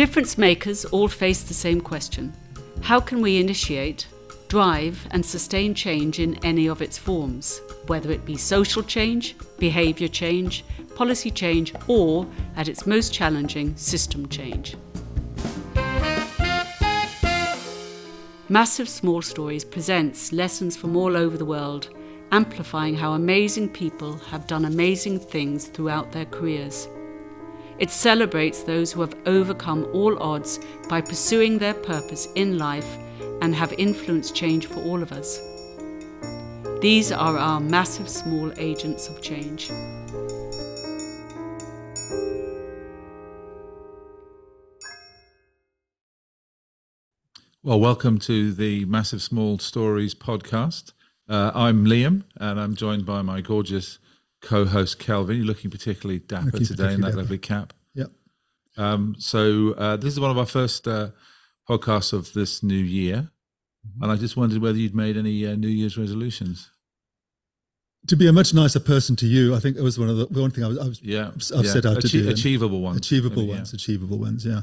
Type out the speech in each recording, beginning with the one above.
Difference makers all face the same question How can we initiate, drive, and sustain change in any of its forms, whether it be social change, behaviour change, policy change, or, at its most challenging, system change? Massive Small Stories presents lessons from all over the world, amplifying how amazing people have done amazing things throughout their careers. It celebrates those who have overcome all odds by pursuing their purpose in life and have influenced change for all of us. These are our massive small agents of change. Well, welcome to the Massive Small Stories podcast. Uh, I'm Liam, and I'm joined by my gorgeous co-host Kelvin. You're looking particularly dapper Looking today in that particularly lovely cap. Yep. Um, so uh, this is one of our first uh, podcasts of this new year, Mm-hmm. and I just wondered whether you'd made any uh, New Year's resolutions. To be a much nicer person to you, I think it was one of the one thing I was, I was Yeah, I've yeah. set out to do. achievable ones. Achievable maybe, yeah. ones, achievable ones. Yeah.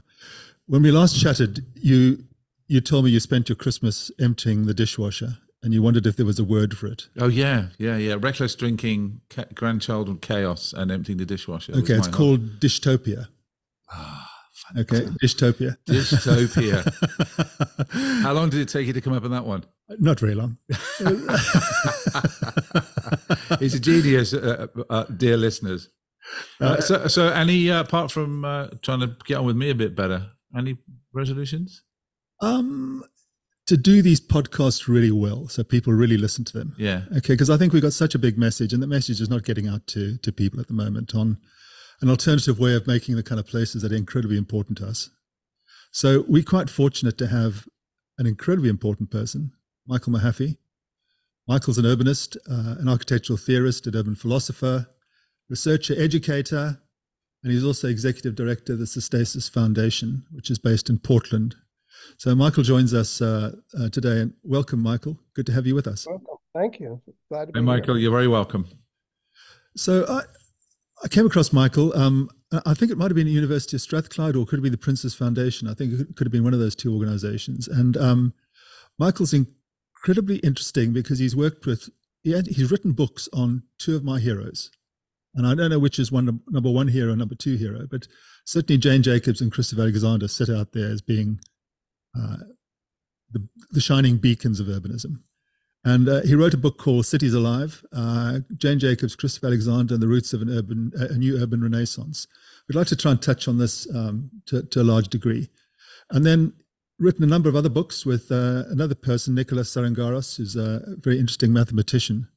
When we last chatted, you you told me you spent your Christmas emptying the dishwasher, and you wondered if there was a word for it. Oh yeah, yeah, yeah. Reckless drinking, ca- grandchild chaos, and emptying the dishwasher. Okay, it's called Dishtopia. Ah, Okay, Dishtopia. Dystopia. How long did it take you to come up with that one? Not very long. He's a genius, uh, uh, dear listeners. Uh, so, so any uh, apart from uh, trying to get on with me a bit better, any resolutions? Um, to do these podcasts really well, so people really listen to them. Yeah, Okay, because I think we've got such a big message, and the message is not getting out to to people at the moment on an alternative way of making the kind of places that are incredibly important to us. So we're quite fortunate to have an incredibly important person, Michael Mehaffy. Michael's an urbanist, uh, an architectural theorist, an urban philosopher, researcher, educator, and he's also executive director of the Sustasis Foundation, which is based in Portland. So Michael joins us uh, uh, today, and welcome, Michael. Good to have you with us. Welcome. Thank you. Glad to be hey, Michael, here. you're very welcome. So I, I came across Michael. Um, I- I think it might have been the University of Strathclyde or could it be the Prince's Foundation. I think it could have been one of those two organizations. And um, Michael's incredibly interesting because he's worked with, he had, he's written books on two of my heroes. And I don't know which is one number one hero, number two hero, but certainly Jane Jacobs and Christopher Alexander sit out there as being uh, the, the shining beacons of urbanism. And uh, he wrote a book called Cities Alive, uh, Jane Jacobs, Christopher Alexander, and the Roots of an Urban, a new Urban Renaissance. We'd like to try and touch on this um, to, to a large degree. And then written a number of other books with uh, another person, Nicholas Salingaros, who's a very interesting mathematician,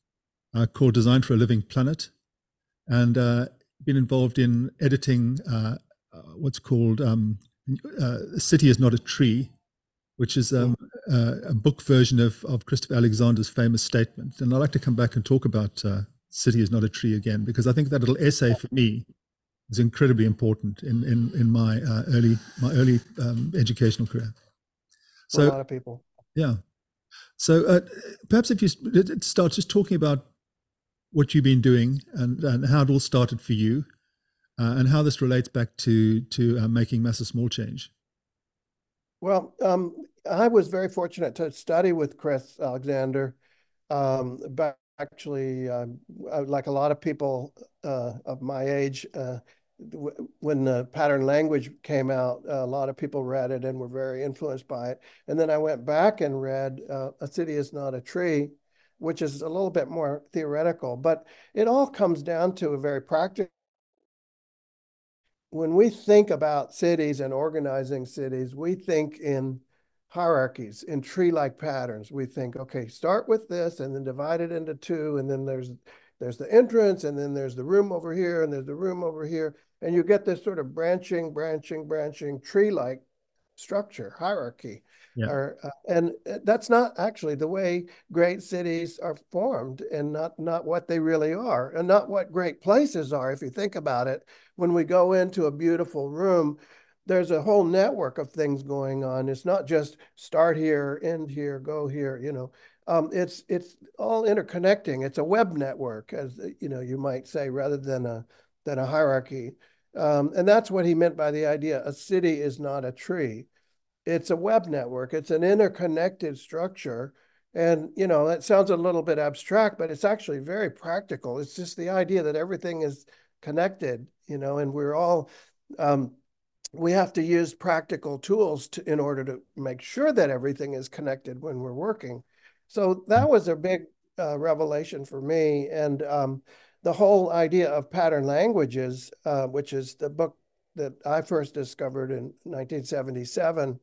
uh, called Design for a Living Planet, and been involved in editing uh, what's called um, uh, City is Not a Tree, which is um, uh, a book version of, of Christopher Alexander's famous statement. And I'd like to come back and talk about uh, City is Not a Tree again, because I think that little essay for me is incredibly important in, in, in my uh, early, my early um, educational career. For a So, lot of people. yeah. So uh, perhaps if you start just talking about what you've been doing and, and how it all started for you uh, and how this relates back to, to uh, making massive small change. Well, um, I was very fortunate to study with Chris Alexander. Um, actually, um, uh, like a lot of people uh, of my age, uh, when the pattern language came out, a lot of people read it and were very influenced by it. And then I went back and read uh, A City is Not a Tree, which is a little bit more theoretical, but it all comes down to a very practical. When we think about cities and organizing cities, we think in hierarchies, in tree-like patterns. We think, okay, start with this and then divide it into two, and then there's there's the entrance, and then there's the room over here, and there's the room over here, and you get this sort of branching, branching, branching tree-like structure, hierarchy. Yeah. Or, uh, and uh, that's not actually the way great cities are formed and not, not what they really are and not what great places are. If you think about it, when we go into a beautiful room, there's a whole network of things going on. It's not just start here, end here, go here, you know. Um, it's it's all interconnecting. It's a web network, as you know, you might say, rather than a than a hierarchy. Um, and that's what he meant by the idea a city is not a tree. It's a web network, it's an interconnected structure. And, you know, that sounds a little bit abstract, but it's actually very practical. It's just the idea that everything is connected, you know, and we're all, um, we have to use practical tools to, in order to make sure that everything is connected when we're working. So that was a big uh, revelation for me. And um, the whole idea of pattern languages, uh, which is the book that I first discovered in 1977,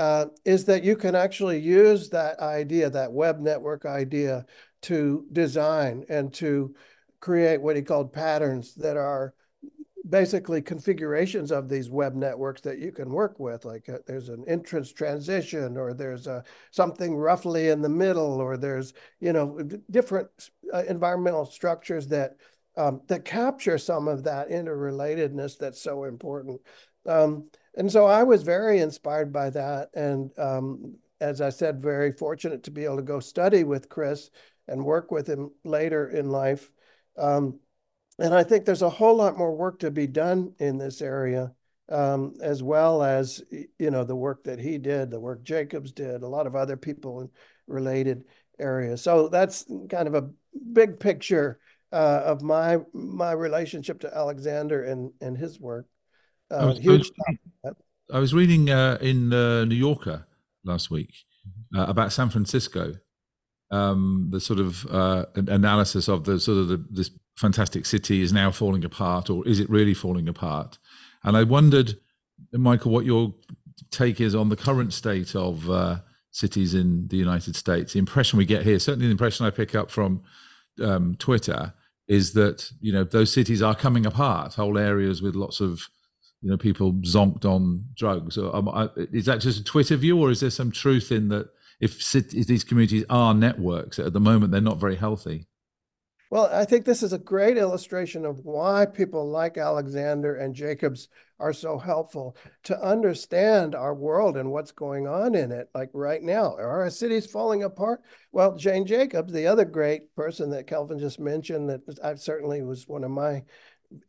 uh, is that you can actually use that idea, that web network idea, to design and to create what he called patterns that are basically configurations of these web networks that you can work with. Like uh, there's an entrance transition, or there's a, something roughly in the middle, or there's you know different uh, environmental structures that um, that capture some of that interrelatedness that's so important. Um, and so I was very inspired by that, and um, as I said, very fortunate to be able to go study with Chris and work with him later in life. Um, and I think there's a whole lot more work to be done in this area, um, as well as you know the work that he did, the work Jacobs did, a lot of other people in related areas. So that's kind of a big picture uh, of my my relationship to Alexander and and his work. Uh, I, was, huge I, was, I was reading uh, in uh, New Yorker last week uh, about San Francisco, um, the sort of uh, analysis of the sort of the, this fantastic city is now falling apart, or is it really falling apart? And I wondered, Michael, what your take is on the current state of uh, cities in the United States. The impression we get here, certainly the impression I pick up from um, Twitter, is that you know those cities are coming apart, whole areas with lots of you know people zonked on drugs. Um, is that just a Twitter view, or is there some truth in that? If, if these communities are networks, at the moment they're not very healthy. Well, I think this is a great illustration of why people like Alexander and Jacobs are so helpful to understand our world and what's going on in it. Like right now, are our cities falling apart? Well, Jane Jacobs, the other great person that Kelvin just mentioned, that I certainly was one of my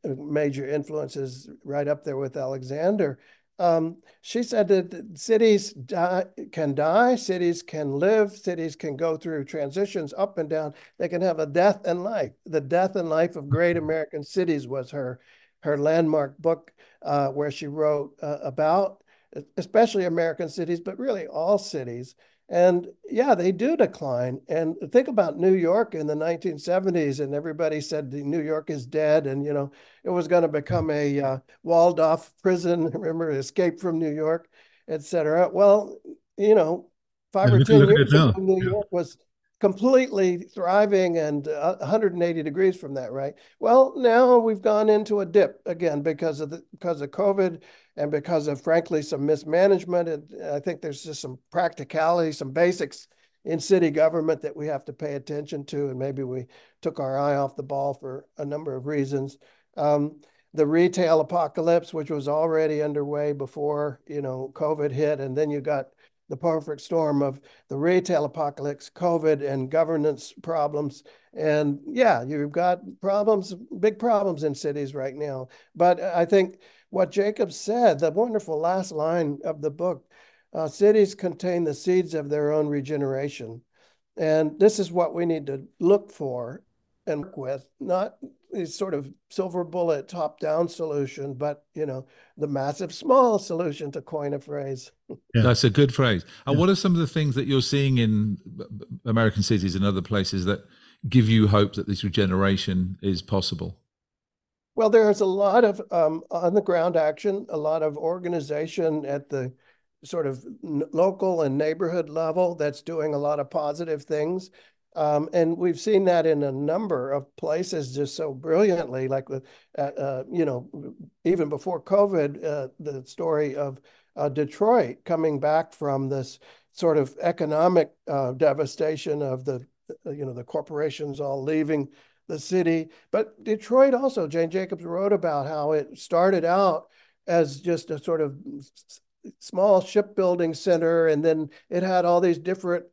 major influences right up there with Alexander. Um, she said that cities die, can die, cities can live, cities can go through transitions up and down. They can have a death and life. The death and life of great American cities was her her landmark book, uh, where she wrote uh, about especially American cities, but really all cities. And yeah, they do decline. And think about New York in the 1970s, and everybody said New York is dead, and you know it was going to become a uh, walled-off prison. Remember, Escape from New York, et cetera. Well, you know, five yeah, or ten years ago, New York was completely thriving and uh, 180 degrees from that, right? Well, now we've gone into a dip again because of the because of COVID and because of frankly some mismanagement. And I think there's just some practicality, some basics in city government that we have to pay attention to, and maybe we took our eye off the ball for a number of reasons. Um, the retail apocalypse, which was already underway before you know COVID hit, and then you got the perfect storm of the retail apocalypse, COVID, and governance problems. And yeah, you've got problems, big problems in cities right now. But I think what Jacob said, the wonderful last line of the book, uh, cities contain the seeds of their own regeneration. And this is what we need to look for and work with, not these sort of silver bullet top down solution, but you know, the massive small solution to coin a phrase. Yeah. That's a good phrase. And what are some of the things that you're seeing in American cities and other places that give you hope that this regeneration is possible? Well, there's a lot of um, on the ground action, a lot of organization at the sort of local and neighborhood level that's doing a lot of positive things. Um, and we've seen that in a number of places just so brilliantly, like uh, uh, you know, even before COVID, uh, the story of uh, Detroit coming back from this sort of economic uh, devastation of the, uh, you know, the corporations all leaving the city. But Detroit also, Jane Jacobs wrote about how it started out as just a sort of small shipbuilding center, and then it had all these different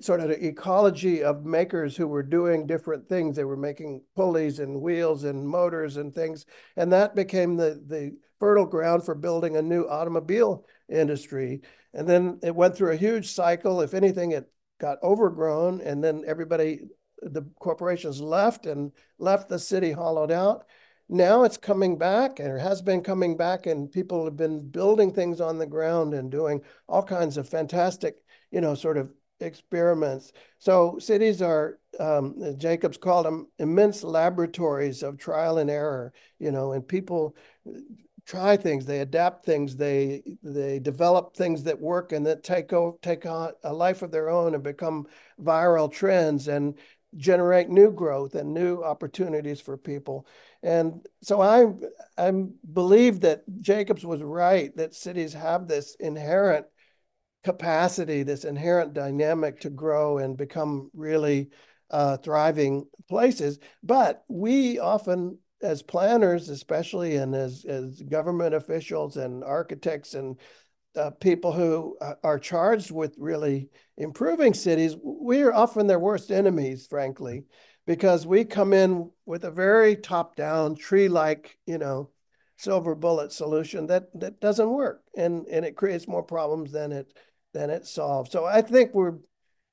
sort of ecology of makers who were doing different things. They were making pulleys and wheels and motors and things, and that became the the fertile ground for building a new automobile industry. And then it went through a huge cycle. If anything, it got overgrown, and then everybody, the corporations left and left the city hollowed out. Now it's coming back, and it has been coming back, and people have been building things on the ground and doing all kinds of fantastic, you know, sort of experiments. So cities are, um, Jacobs called them immense laboratories of trial and error, you know, and people try things, they adapt things, they they develop things that work and that take o- take on a life of their own and become viral trends and generate new growth and new opportunities for people. And so I I believe that Jacobs was right that cities have this inherent capacity, this inherent dynamic to grow and become really uh, thriving places. But we often, as planners, especially, and as, as government officials and architects and uh, people who uh, are charged with really improving cities, we are often their worst enemies, frankly, because we come in with a very top-down, tree-like, you know, silver bullet solution that that doesn't work, and and it creates more problems than it than it solved. So I think we're,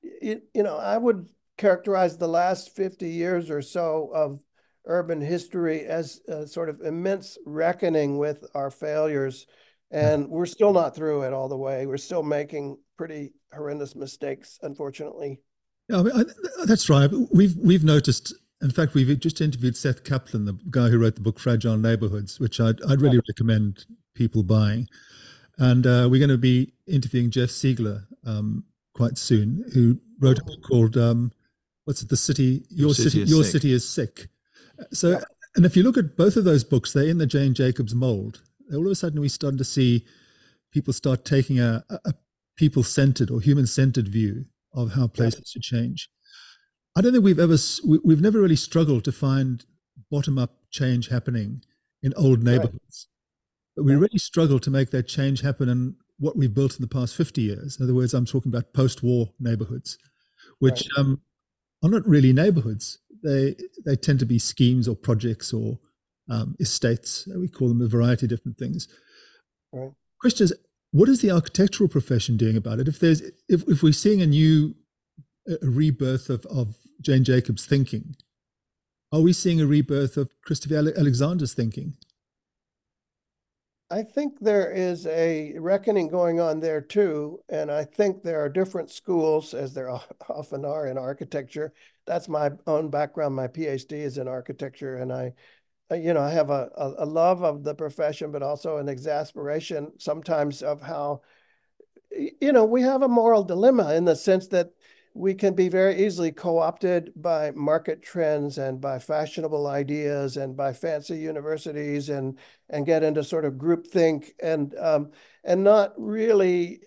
you, you know, I would characterize the last 50 years or so of urban history as a sort of immense reckoning with our failures. And we're still not through it all the way. We're still making pretty horrendous mistakes, unfortunately. Yeah, I mean, I, that's right. We've we've noticed. In fact, we've just interviewed Seth Kaplan, the guy who wrote the book Fragile Neighborhoods, which I'd, I'd really recommend people buying. And uh, we're going to be interviewing Jeff Siegler um, quite soon, who wrote a book called um, "What's it? The City Your, Your City, city Your sick. City is Sick." So, and if you look at both of those books, they're in the Jane Jacobs mold. All of a sudden, we start to see people start taking a, a people-centered or human-centered view of how places yeah. should change. I don't think we've ever we've never really struggled to find bottom-up change happening in old neighborhoods. But we really struggle to make that change happen in what we've built in the past 50 years. In other words, I'm talking about post war neighborhoods, which right. um, are not really neighborhoods. They, they tend to be schemes or projects or um, estates. We call them a variety of different things. Right. Question is, what is the architectural profession doing about it? If there's, if, if we're seeing a new a rebirth of, of Jane Jacobs' thinking, are we seeing a rebirth of Christopher Alexander's thinking? I think there is a reckoning going on there too. And I think there are different schools, as there often are in architecture. That's my own background. My PhD is in architecture. And I, uh, you know, I have a, a love of the profession, but also an exasperation sometimes of how, you know, we have a moral dilemma in the sense that we can be very easily co-opted by market trends and by fashionable ideas and by fancy universities and and get into sort of groupthink and um, and not really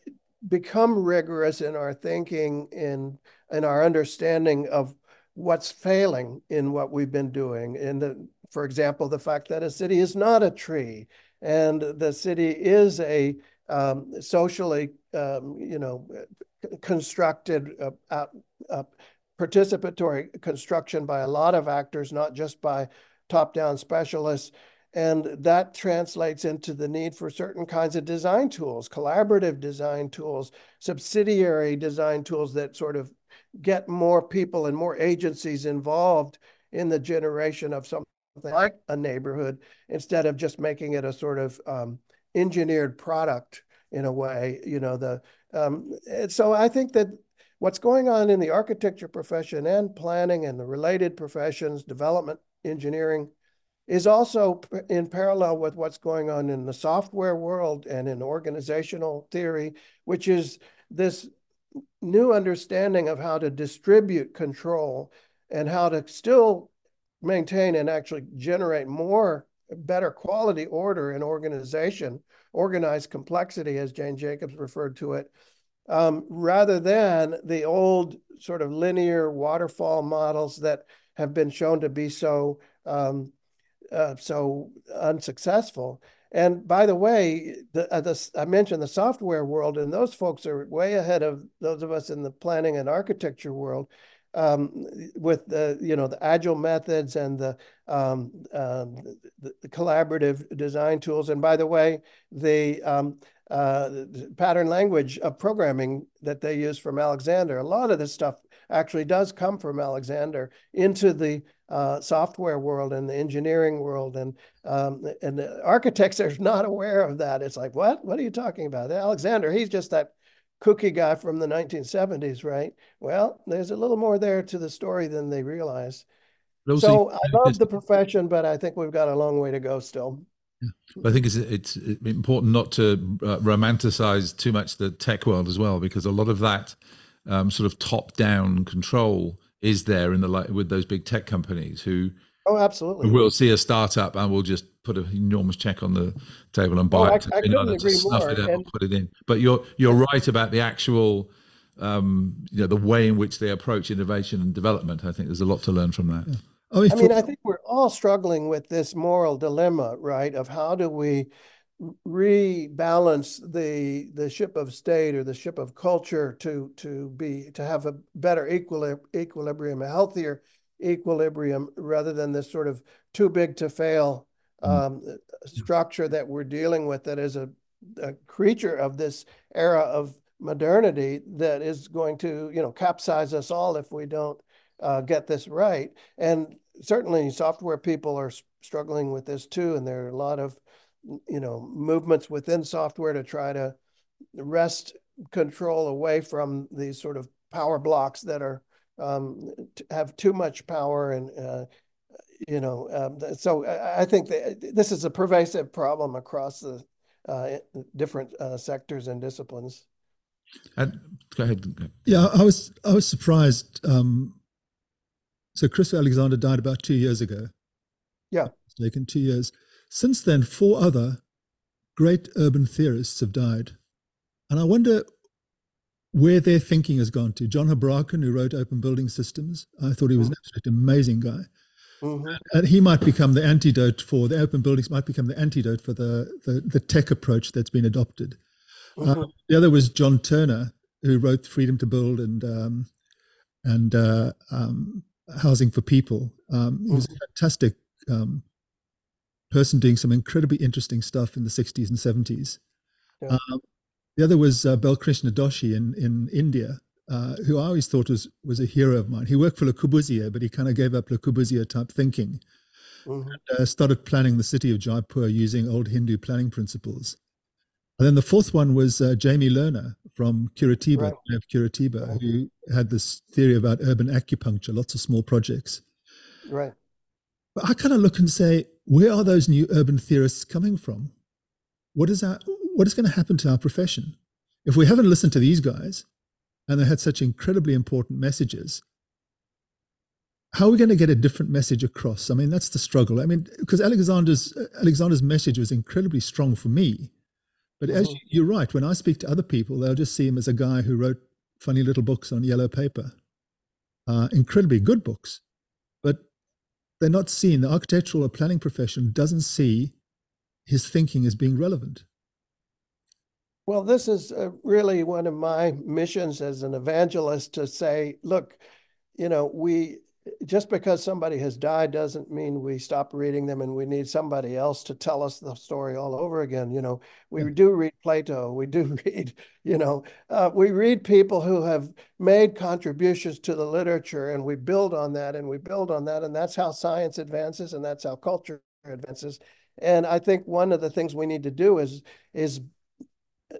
become rigorous in our thinking in in our understanding of what's failing in what we've been doing. In the for example the fact that a city is not a tree and the city is a um, socially um, you know constructed uh, uh, uh, participatory construction by a lot of actors, not just by top-down specialists. And that translates into the need for certain kinds of design tools, collaborative design tools, subsidiary design tools that sort of get more people and more agencies involved in the generation of something like a neighborhood instead of just making it a sort of um, engineered product in a way. You know, the um, so I think that what's going on in the architecture profession and planning and the related professions, development, engineering, is also in parallel with what's going on in the software world and in organizational theory, which is this new understanding of how to distribute control and how to still maintain and actually generate more better quality order and organization organized complexity, as Jane Jacobs referred to it, um, rather than the old sort of linear waterfall models that have been shown to be so um, uh, so unsuccessful. And by the way, the, uh, the, I mentioned the software world, and those folks are way ahead of those of us in the planning and architecture world um, with the you know the agile methods and the, um, um, the, the collaborative design tools. And by the way, the, um, uh, pattern language of programming that they use from Alexander, a lot of this stuff actually does come from Alexander into the uh, software world and the engineering world, and um, and the architects are not aware of that. It's like, what? What are you talking about? Alexander, he's just that cookie guy from the 1970s, right? Well, there's a little more there to the story than they realize. so I love the profession, but I think we've got a long way to go still. Yeah. I think it's it's important not to uh, romanticize too much the tech world as well, because a lot of that um, sort of top-down control is there in the with those big tech companies who oh absolutely We'll see a startup and we'll just put an enormous check on the table and buy oh, it I, I couldn't agree more. it out and, put it in but you're you're right about the actual um, you know the way in which they approach innovation and development i think there's a lot to learn from that yeah. I mean, I mean, I think we're all struggling with this moral dilemma, right? Of how do we rebalance the the ship of state or the ship of culture to to be to have a better equilib- equilibrium, a healthier equilibrium, rather than this sort of too big to fail mm. um, structure that we're dealing with. That is a, a creature of this era of modernity that is going to you know capsize us all if we don't uh, get this right. And certainly, software people are struggling with this too, and there are a lot of you know movements within software to try to wrest control away from these sort of power blocks that are um, have too much power and uh, you know um, so I, I think that this is a pervasive problem across the uh, different uh, sectors and disciplines. And go ahead. Yeah, I was I was surprised. Um, so Chris Alexander died about two years ago. Yeah, taken two years. Since then, four other great urban theorists have died. And I wonder where their thinking has gone to. John Habraken, who wrote Open Building Systems, I thought he was an mm-hmm. absolutely amazing guy. Mm-hmm. And he might become the antidote for the open buildings, might become the antidote for the, the, the tech approach that's been adopted. Uh, mm-hmm. Uh, the other was John Turner, who wrote Freedom to Build and um, and uh, um, Housing for People. Um, he was a mm-hmm. fantastic um, person doing some incredibly interesting stuff in the 60s and 70s. Yeah. The other was uh, Balkrishna Doshi in, in India, uh, who I always thought was, was a hero of mine. He worked for Le Corbusier, but he kind of gave up Le Corbusier type thinking. Mm-hmm. And, uh, started planning the city of Jaipur using old Hindu planning principles. And then the fourth one was uh, Jaime Lerner from Curitiba, right. of Curitiba, right. who had this theory about urban acupuncture, lots of small projects. Right. But I kind of look and say, where are those new urban theorists coming from? What is that? What is going to happen to our profession if we haven't listened to these guys and they had such incredibly important messages? How are we going to get a different message across? I mean, that's the struggle. I mean, because Alexander's Alexander's message was incredibly strong for me, but as mm-hmm. you're right, when I speak to other people, they'll just see him as a guy who wrote funny little books on yellow paper, uh, incredibly good books, but they're not seen, the architectural or planning profession doesn't see his thinking as being relevant. Well, this is uh, really one of my missions as an evangelist to say, look, you know, we just because somebody has died doesn't mean we stop reading them and we need somebody else to tell us the story all over again. You know, we yeah. do read Plato, we do read, you know, uh, we read people who have made contributions to the literature and we build on that and we build on that. And that's how science advances and that's how culture advances. And I think one of the things we need to do is, is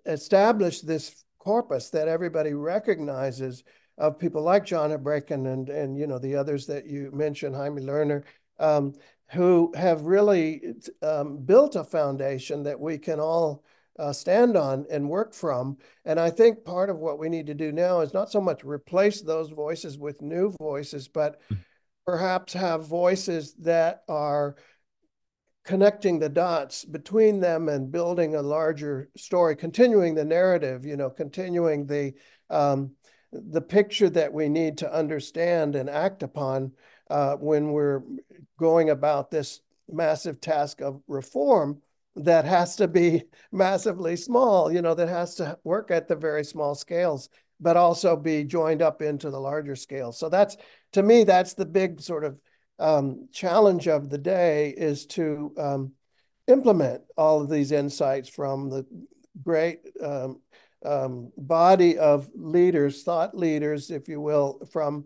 establish this corpus that everybody recognizes of people like John Habraken and and you know the others that you mentioned, Jaime Lerner, um, who have really um, built a foundation that we can all uh, stand on and work from. And I think part of what we need to do now is not so much replace those voices with new voices, but hmm. perhaps have voices that are connecting the dots between them and building a larger story, continuing the narrative, you know, continuing the um, the picture that we need to understand and act upon uh, when we're going about this massive task of reform that has to be massively small, you know, that has to work at the very small scales, but also be joined up into the larger scale. So that's, to me, that's the big sort of um, challenge of the day is to um, implement all of these insights from the great um, um body of leaders, thought leaders, if you will, from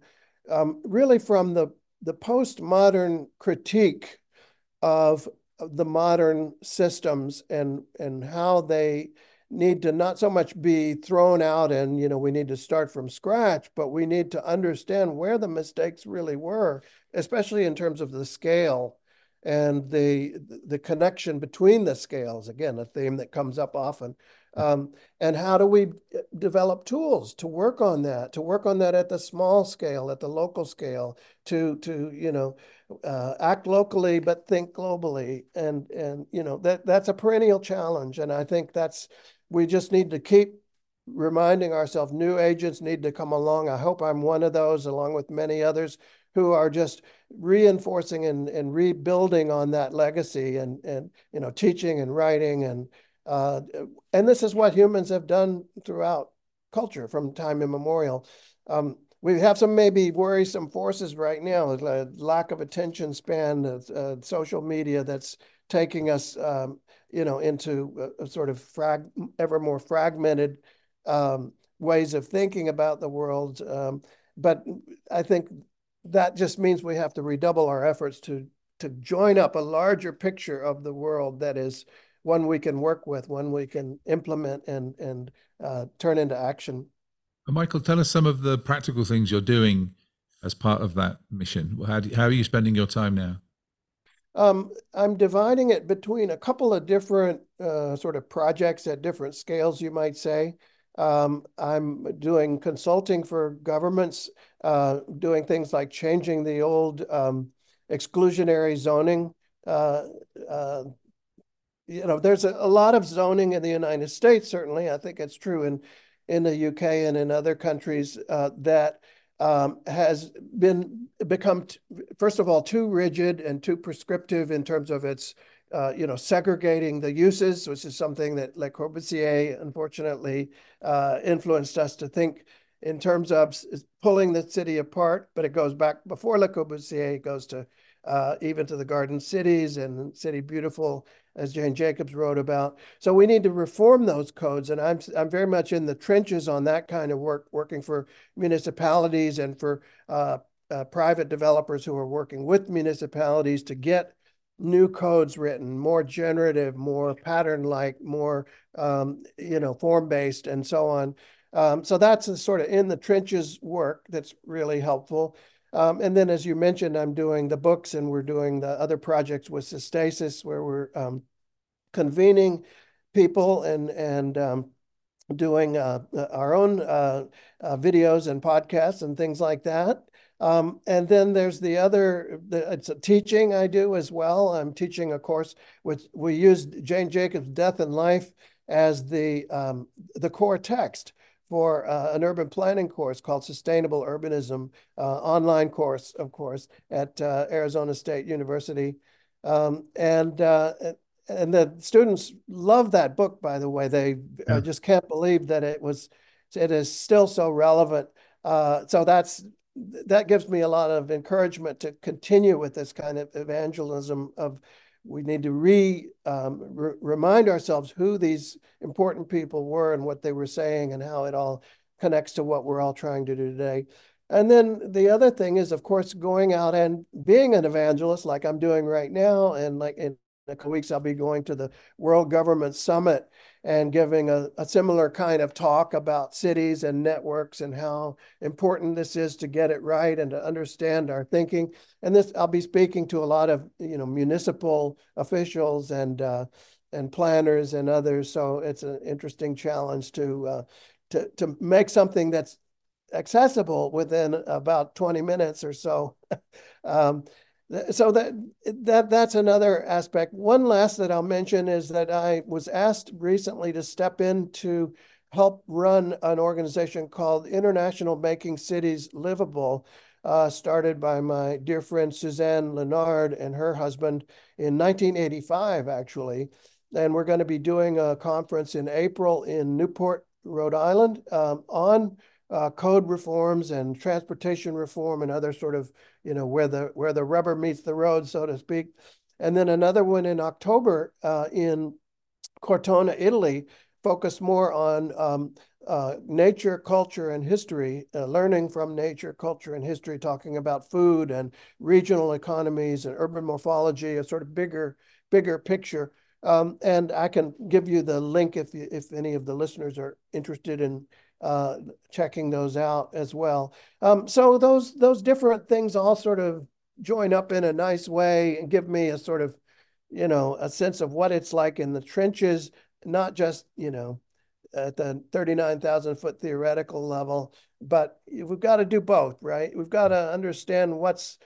um, really from the, the postmodern critique of the modern systems and and how they need to not so much be thrown out and you know we need to start from scratch but we need to understand where the mistakes really were especially in terms of the scale and the the connection between the scales. Again a theme that comes up often. Um, and how do we develop tools to work on that, to work on that at the small scale, at the local scale, to to you know uh, act locally but think globally, and and you know that that's a perennial challenge, and I think that's we just need to keep reminding ourselves new agents need to come along. I hope I'm one of those, along with many others who are just reinforcing and, and rebuilding on that legacy and and you know teaching and writing and uh, and this is what humans have done throughout culture from time immemorial. Um, we have some maybe worrisome forces right now, a lack of attention span, uh, social media that's taking us, um, you know, into a, a sort of frag ever more fragmented um, ways of thinking about the world. Um, but I think that just means we have to redouble our efforts to to join up a larger picture of the world that is one we can work with, one we can implement and and uh, turn into action. Michael, tell us some of the practical things you're doing as part of that mission. How, do, how are you spending your time now? Um, I'm dividing it between a couple of different uh, sort of projects at different scales, you might say. Um, I'm doing consulting for governments, uh, doing things like changing the old um, exclusionary zoning uh, uh you know, there's a, a lot of zoning in the United States, certainly. I think it's true in, in the UK and in other countries uh, that um, has been become, first of all, too rigid and too prescriptive in terms of its, uh, you know, segregating the uses, which is something that Le Corbusier, unfortunately, uh, influenced us to think in terms of pulling the city apart. But it goes back before Le Corbusier, goes to uh, even to the garden cities and City Beautiful as Jane Jacobs wrote about. So we need to reform those codes. And I'm, I'm very much in the trenches on that kind of work, working for municipalities and for uh, uh, private developers who are working with municipalities to get new codes written, more generative, more pattern-like, more, um, you know, form-based and so on. Um, so that's a sort of in the trenches work that's really helpful. Um, and then, as you mentioned, I'm doing the books and we're doing the other projects with Sustasis, where we're um, convening people and and um, doing uh, uh, our own uh, uh, videos and podcasts and things like that. Um, and then there's the other, the, it's a teaching I do as well. I'm teaching a course which we use Jane Jacobs' Death and Life as the um, the core text for uh, an urban planning course called Sustainable Urbanism, uh, online course, of course, at uh, Arizona State University. Um, and uh, and the students love that book, by the way. They yeah. just can't believe that it was, it is still so relevant. Uh, so that's that gives me a lot of encouragement to continue with this kind of evangelism of we need to re, um, re, remind ourselves who these important people were and what they were saying and how it all connects to what we're all trying to do today. And then the other thing is, of course, going out and being an evangelist like I'm doing right now. And like in a couple weeks, I'll be going to the World Government Summit and giving a, a, similar kind of talk about cities and networks and how important this is to get it right and to understand our thinking. And this, I'll be speaking to a lot of you know municipal officials and uh, and planners and others. So it's an interesting challenge to uh, to to make something that's accessible within about 20 minutes or so. um, so that that that's another aspect. One last that I'll mention is that I was asked recently to step in to help run an organization called International Making Cities Livable, uh, started by my dear friend Suzanne Lennard and her husband in 1985, actually. and we're going to be doing a conference in April in Newport, Rhode Island, um, on uh, code reforms and transportation reform and other sort of, you know, where the where the rubber meets the road, so to speak. And then another one in October uh, in Cortona, Italy, focused more on um, uh, nature, culture, and history, uh, learning from nature, culture, and history, talking about food and regional economies and urban morphology, a sort of bigger, bigger picture. Um, and I can give you the link if you, if any of the listeners are interested in uh, checking those out as well. Um, so those those different things all sort of join up in a nice way and give me a sort of, you know, a sense of what it's like in the trenches, not just you know at the 39,000 foot theoretical level, but we've got to do both, right? We've got to understand what's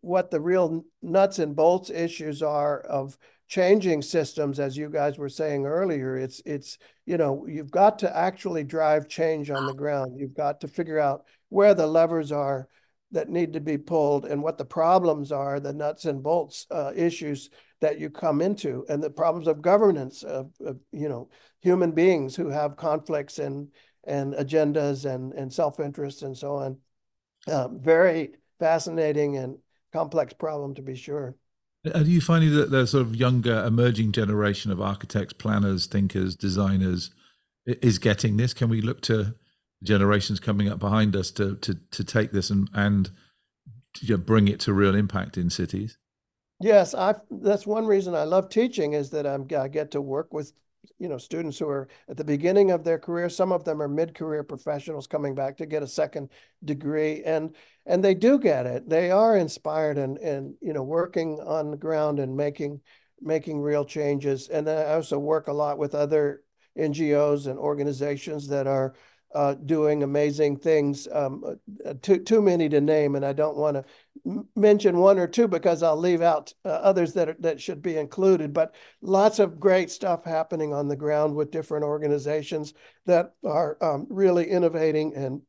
what the real nuts and bolts issues are of changing systems as you guys were saying earlier it's it's you know you've got to actually drive change on the ground. You've got to figure out where the levers are that need to be pulled and what the problems are the nuts and bolts uh, issues that you come into and the problems of governance of, of, you know human beings who have conflicts and and agendas and and self-interest and so on. Uh, very fascinating and complex problem to be sure Uh, are you finding that the sort of younger emerging generation of architects planners thinkers designers is getting this? Can we look to generations coming up behind us to to to take this and and you know, bring it to real impact in cities? Yes, I that's one reason I love teaching is that I'm I get to work with you know students who are at the beginning of their career some of them are mid-career professionals coming back to get a second degree and and they do get it. They are inspired and and you know working on the ground and making making real changes. And i also work a lot with other ngos and organizations that are uh, doing amazing things. Um, uh, too too many to name, and I don't want to mention one or two because I'll leave out uh, others that are, that should be included. But lots of great stuff happening on the ground with different organizations that are um, really innovating and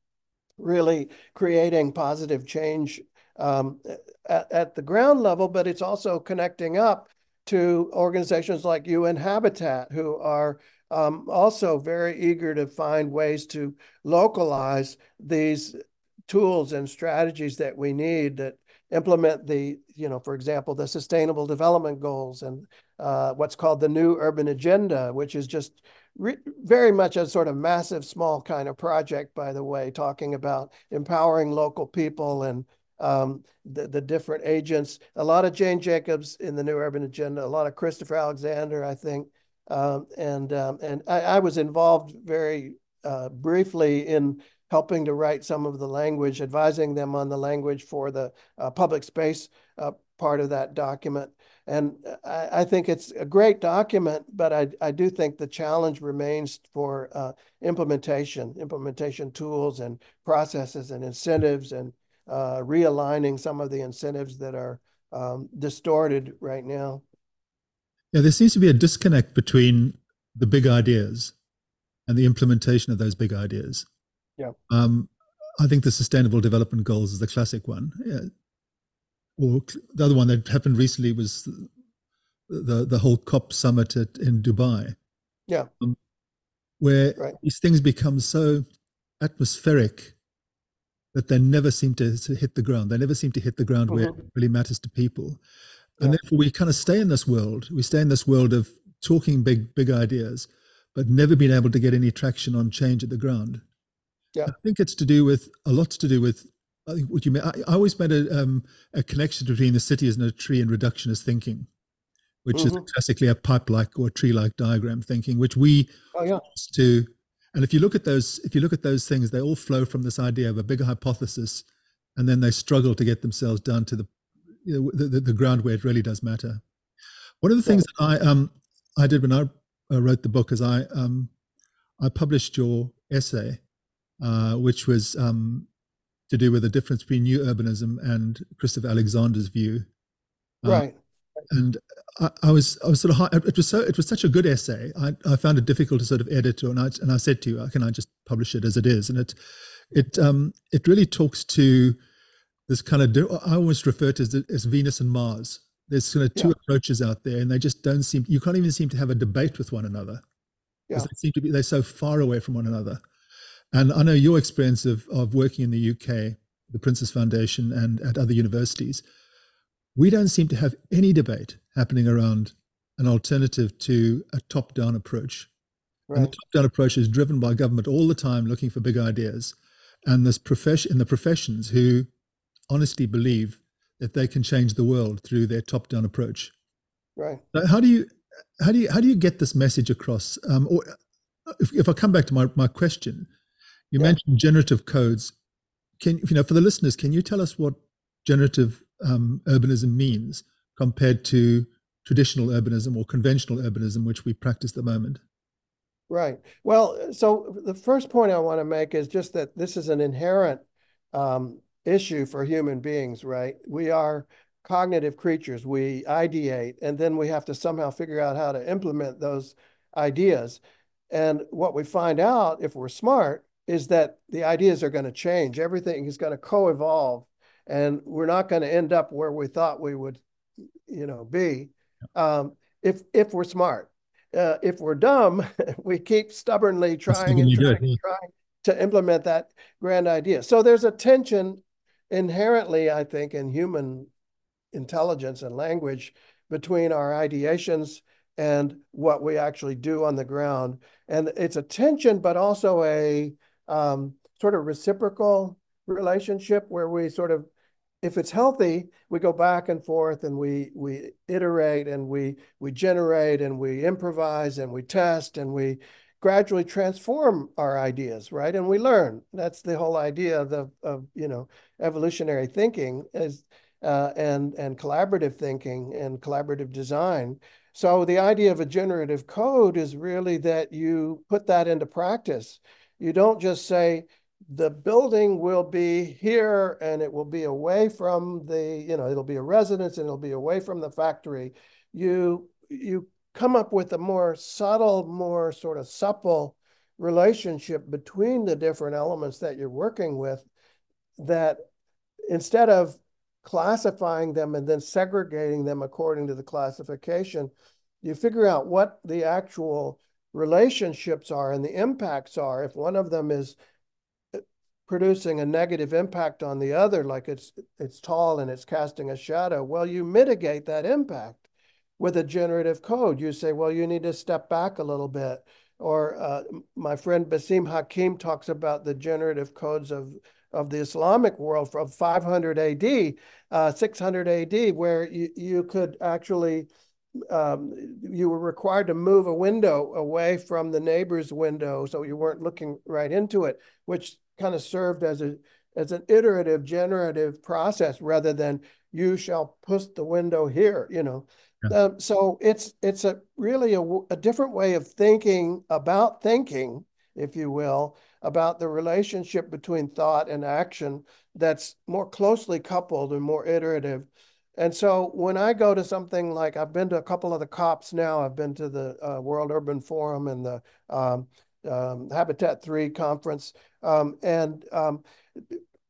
really creating positive change um, at, at the ground level. But it's also connecting up to organizations like UN Habitat, who are um, also very eager to find ways to localize these tools and strategies that we need that implement the, you know, for example, the sustainable development goals and uh, what's called the new urban agenda, which is just very much a sort of massive, small kind of project, by the way, talking about empowering local people and um, the, the different agents. A lot of Jane Jacobs in the new urban agenda, a lot of Christopher Alexander, I think, um, and um, and I, I, was involved very uh, briefly in helping to write some of the language, advising them on the language for the uh, public space uh, part of that document. And I, I, think it's a great document, but I, I do think the challenge remains for uh, implementation, implementation tools and processes and incentives and uh, realigning some of the incentives that are um, distorted right now. Yeah, there seems to be a disconnect between the big ideas and the implementation of those big ideas. Yeah. Um, I think the Sustainable Development Goals is the classic one. Yeah. Or the other one that happened recently was the the whole COP summit at, in Dubai. Yeah. Um, where right. these things become so atmospheric that they never seem to, to, hit the ground. They never seem to hit the ground mm-hmm. where it really matters to people and therefore we kind of stay in this world we stay in this world of talking big big ideas but never being able to get any traction on change at the ground yeah i think it's to do with a lot to do with I think what you mean. I, I always made a, um, a connection between the city as a tree and reductionist thinking, which mm-hmm. is classically a pipe-like or tree-like diagram thinking, which we oh, yeah. to. And if you look at those, if you look at those things, they all flow from this idea of a bigger hypothesis, and then they struggle to get themselves down to the you know, the, the, the, ground where it really does matter. One of the things that I um I did when I wrote the book is I um I published your essay, uh, which was um, to do with the difference between new urbanism and Christopher Alexander's view. Uh, right. And I, I, was I was sort of high, it was so it was such a good essay. I, I found it difficult to sort of edit, and I and I said to you, can I just publish it as it is? And it it um it really talks to this kind of I always refer to as, as Venus and Mars, There's kind of two yeah. approaches out there, and they just don't seem. You can't even seem to have a debate with one another. Yeah. They seem to be. They're so far away from one another. And I know your experience of of working in the UK, the Prince's Foundation, and at other universities. We don't seem to have any debate happening around an alternative to a top-down approach. Right. And the top-down approach is driven by government all the time, looking for big ideas, and this profession in the professions who honestly believe that they can change the world through their top-down approach. Right. So how do you how do you how do you get this message across? Um, or if, if I come back to my, my question, you yeah. mentioned generative codes. Can you know for the listeners, can you tell us what generative um, urbanism means compared to traditional urbanism or conventional urbanism, which we practice at the moment? Right. Well, so the first point I want to make is just that this is an inherent um, issue for human beings, right? We are cognitive creatures. We ideate, and then we have to somehow figure out how to implement those ideas. And what we find out, if we're smart, is that the ideas are going to change. Everything is going to co-evolve, and we're not going to end up where we thought we would, you know, be um, if if we're smart. Uh, if we're dumb, we keep stubbornly trying and trying, and trying to implement that grand idea. So there's a tension inherently, I think, in human intelligence and language between our ideations and what we actually do on the ground. And it's a tension, but also a um, sort of reciprocal relationship where we sort of, if it's healthy, we go back and forth and we we iterate and we we generate and we improvise and we test and we gradually transform our ideas, right? And we learn. That's the whole idea of the of you know evolutionary thinking is uh, and and collaborative thinking and collaborative design. So the idea of a generative code is really that you put that into practice. You don't just say the building will be here and it will be away from the you know it'll be a residence and it'll be away from the factory. You you come up with a more subtle, more sort of supple relationship between the different elements that you're working with that instead of classifying them and then segregating them according to the classification, you figure out what the actual relationships are and the impacts are. If one of them is uh, producing a negative impact on the other, like it's it's tall and it's casting a shadow, well, you mitigate that impact with a generative code. You say, well, you need to step back a little bit. Or uh, my friend Besim Hakim talks about the generative codes of, of the Islamic world from 500 AD, uh, 600 AD, where you, you could actually, um, you were required to move a window away from the neighbor's window so you weren't looking right into it, which kind of served as a as an iterative generative process rather than you shall push the window here, you know. Yeah. Um, so it's it's a really a, a different way of thinking about thinking, if you will, about the relationship between thought and action that's more closely coupled and more iterative. And so when I go to something like I've been to a couple of the COPs now, I've been to the uh, World Urban Forum and the um, um, Habitat 3 conference. Um, and um,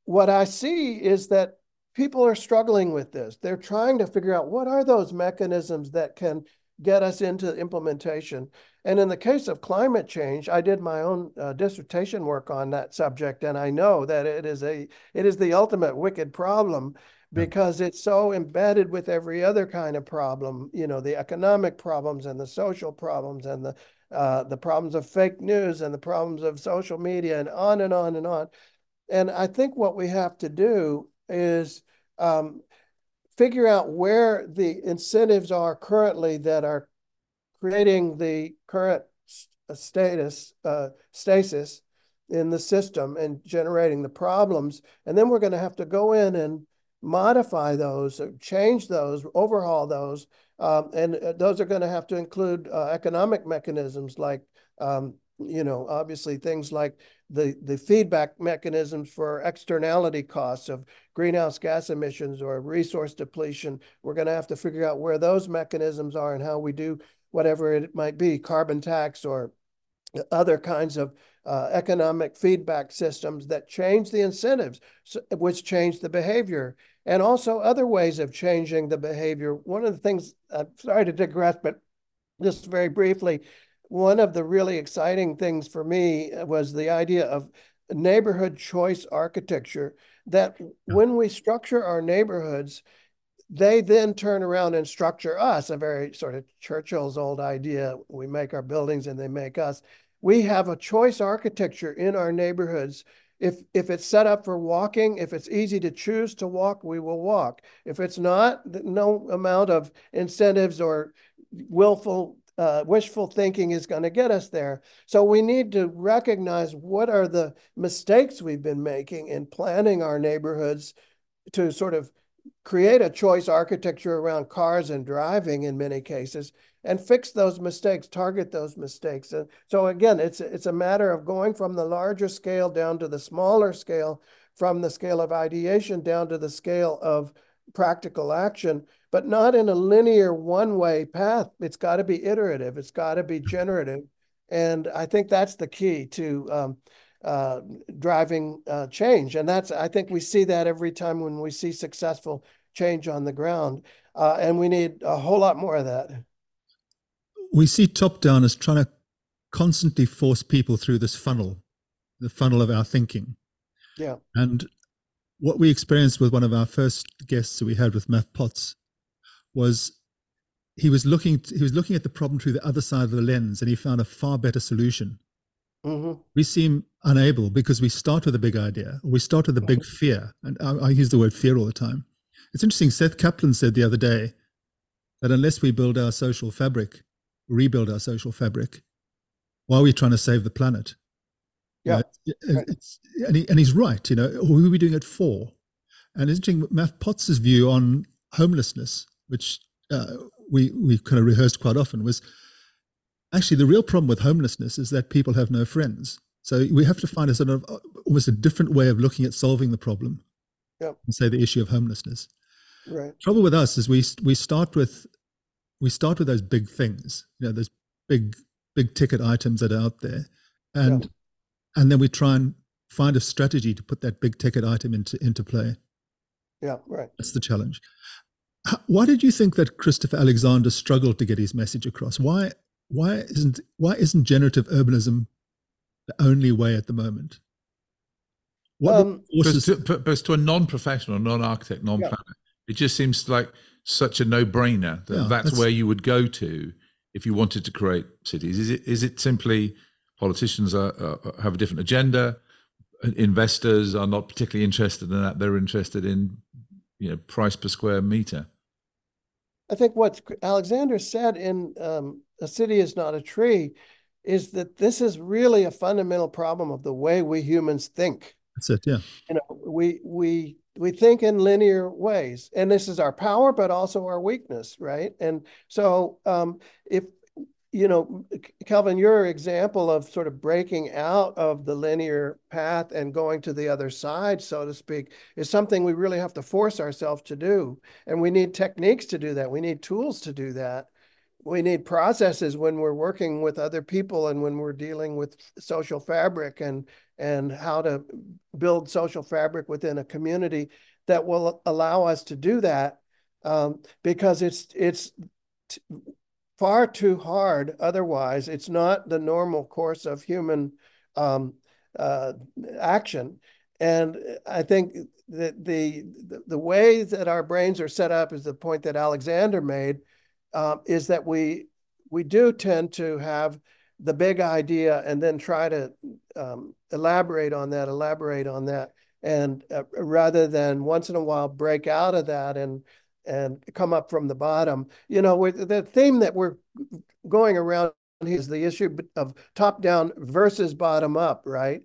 what I see is that people are struggling with this. They're trying to figure out what are those mechanisms that can get us into implementation. And in the case of climate change, I did my own uh, dissertation work on that subject, and I know that it is a it is the ultimate wicked problem because it's so embedded with every other kind of problem. You know, the economic problems and the social problems and the uh, the problems of fake news and the problems of social media and on and on and on. And I think what we have to do is um, figure out where the incentives are currently that are creating the current uh, status uh, stasis in the system and generating the problems. And then we're going to have to go in and modify those, change those, overhaul those. Um, and uh, those are going to have to include uh, economic mechanisms like um, you know, obviously things like the, the feedback mechanisms for externality costs of greenhouse gas emissions or resource depletion. We're going to have to figure out where those mechanisms are and how we do whatever it might be, carbon tax or other kinds of uh, economic feedback systems that change the incentives, which change the behavior, and also other ways of changing the behavior. One of the things, I'm sorry to digress, but just very briefly, one of the really exciting things for me uh, was the idea of neighborhood choice architecture that when we structure our neighborhoods, they then turn around and structure us, a very sort of Churchill's old idea. We make our buildings and they make us. We have a choice architecture in our neighborhoods. If, if it's set up for walking, if it's easy to choose to walk, we will walk. If it's not, no amount of incentives or willful uh, wishful thinking is going to get us there. So we need to recognize what are the mistakes we've been making in planning our neighborhoods to sort of create a choice architecture around cars and driving in many cases and fix those mistakes, target those mistakes. And so again, it's, it's a matter of going from the larger scale down to the smaller scale, from the scale of ideation down to the scale of practical action, but not in a linear one way path. It's got to be iterative, it's got to be generative. And I think that's the key to um, uh, driving uh, change. And that's, I think we see that every time when we see successful change on the ground. Uh, and we need a whole lot more of that. We see top down as trying to constantly force people through this funnel, the funnel of our thinking. Yeah. And what we experienced with one of our first guests that we had with Matt Potts was he was looking he was looking at the problem through the other side of the lens and he found a far better solution. Mm-hmm. We seem unable because we start with a big idea or we start with a big mm-hmm. fear. And I, I use the word fear all the time. It's interesting. Seth Kaplan said the other day that unless we build our social fabric, rebuild our social fabric, why are we trying to save the planet? Yeah. and, he, and he's right. You know, who are we doing it for? And it's interesting, Matt Potts's view on homelessness, which uh, we, we kind of rehearsed quite often, was actually the real problem with homelessness is that people have no friends. So we have to find a sort of uh, almost a different way of looking at solving the problem. Yep. And say the issue of homelessness. Right. Trouble with us is we we start with we start with those big things, you know, those big big ticket items that are out there, and yep and then we try and find a strategy to put that big ticket item into into play. Yeah, right. That's the challenge. Why did you think that Christopher Alexander struggled to get his message across? Why why isn't why isn't generative urbanism the only way at the moment? What um, but, to, but to a non-professional, non-architect, non-planner, yeah. it just seems like such a no-brainer that yeah, that's, that's, where you would go to if you wanted to create cities. Is it is it simply Politicians are, uh, have a different agenda. Investors are not particularly interested in that. They're interested in you know price per square meter. I think what Alexander said in um, "A City Is Not a Tree" is that this is really a fundamental problem of the way we humans think. That's it. Yeah. You know, we we we think in linear ways, and this is our power, but also our weakness, right? And so, um, if you know, Kelvin, your example of sort of breaking out of the linear path and going to the other side, so to speak, is something we really have to force ourselves to do. And we need techniques to do that. We need tools to do that. We need processes when we're working with other people and when we're dealing with social fabric and and how to build social fabric within a community that will allow us to do that um, because it's it's far too hard. Otherwise, it's not the normal course of human um, uh, action. And I think that the, the, the way that our brains are set up is the point that Alexander made, uh, is that we we do tend to have the big idea and then try to um, elaborate on that, elaborate on that, and uh, rather than once in a while break out of that and and come up from the bottom. You know, the theme that we're going around is the issue of top down versus bottom up, right?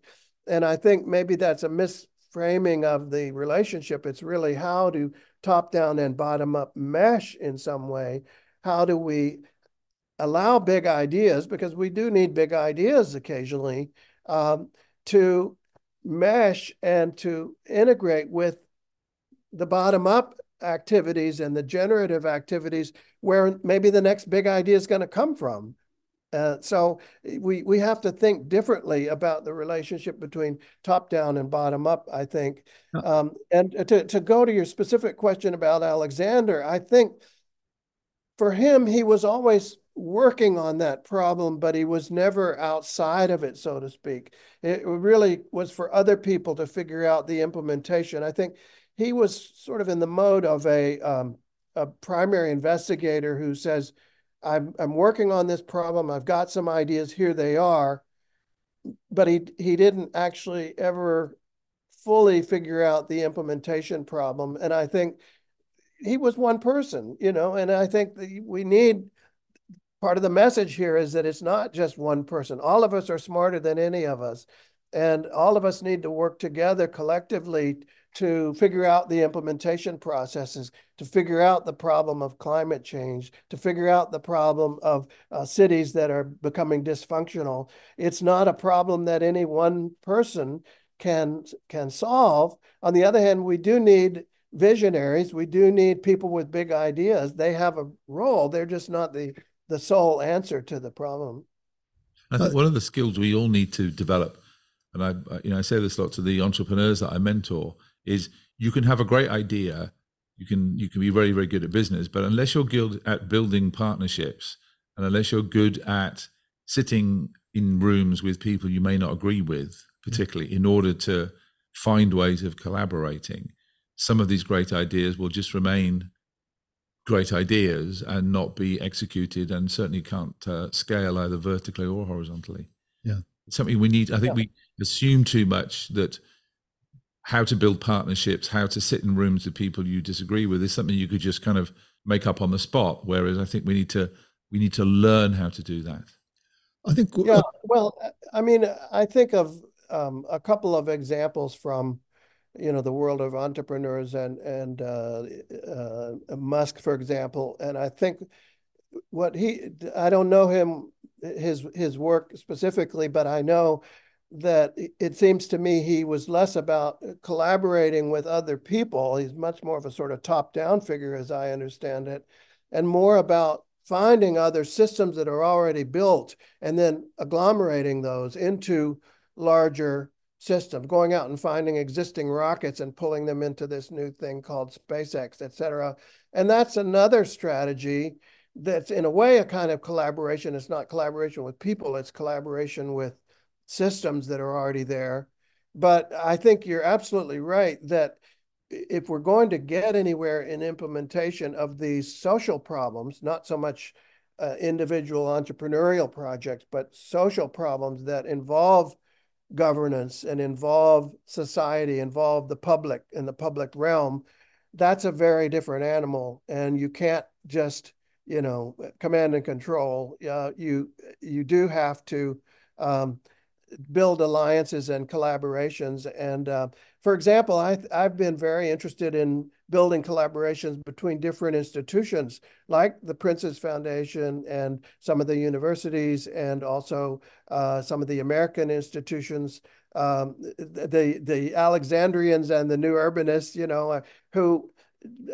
And I think maybe that's a misframing of the relationship. It's really how do top down and bottom up mesh in some way? How do we allow big ideas, because we do need big ideas occasionally, um, to mesh and to integrate with the bottom up activities and the generative activities where maybe the next big idea is going to come from. Uh, so we we have to think differently about the relationship between top down and bottom up. I think, um, and to to go to your specific question about Alexander, I think for him he was always working on that problem, but he was never outside of it, so to speak. It really was for other people to figure out the implementation. I think he was sort of in the mode of a um, a primary investigator who says I'm I'm working on this problem. I've got some ideas. Here they are. But he he didn't actually ever fully figure out the implementation problem. And I think he was one person, you know. And I think we need part of the message here is that it's not just one person. All of us are smarter than any of us, and all of us need to work together collectively to figure out the implementation processes, to figure out the problem of climate change, to figure out the problem of uh, cities that are becoming dysfunctional. It's not a problem that any one person can can solve. On the other hand, we do need visionaries. We do need people with big ideas. They have a role. They're just not the the sole answer to the problem. I think one of the skills we all need to develop, and I, you know, I say this a lot to the entrepreneurs that I mentor, is you can have a great idea you can you can be very very good at business but unless you're good at building partnerships and unless you're good at sitting in rooms with people you may not agree with particularly in order to find ways of collaborating some of these great ideas will just remain great ideas and not be executed and certainly can't uh, scale either vertically or horizontally yeah it's something we need i think yeah. we assume too much that how to build partnerships, how to sit in rooms with people you disagree with is something you could just kind of make up on the spot. Whereas I think we need to we need to learn how to do that. I think. Yeah. Well, I mean, I think of um, a couple of examples from you know the world of entrepreneurs and and uh, uh, Musk, for example, and I think what he I don't know him his his work specifically, but I know that it seems to me he was less about uh, collaborating with other people. He's much more of a sort of top down figure, as I understand it, and more about finding other systems that are already built and then agglomerating those into larger systems, going out and finding existing rockets and pulling them into this new thing called SpaceX, et cetera. And that's another strategy that's in a way a kind of collaboration. It's not collaboration with people, it's collaboration with systems that are already there. But I think you're absolutely right that if we're going to get anywhere in implementation of these social problems, not so much uh, individual entrepreneurial projects, but social problems that involve governance and involve society, involve the public in the public realm, that's a very different animal. And you can't just, you know, command and control. Uh, you you do have to um, build alliances and collaborations. And uh, for example, I, I've been very interested in building collaborations between different institutions like the Prince's Foundation and some of the universities and also uh, some of the American institutions, um, the, the Alexandrians and the New Urbanists, you know, uh, who,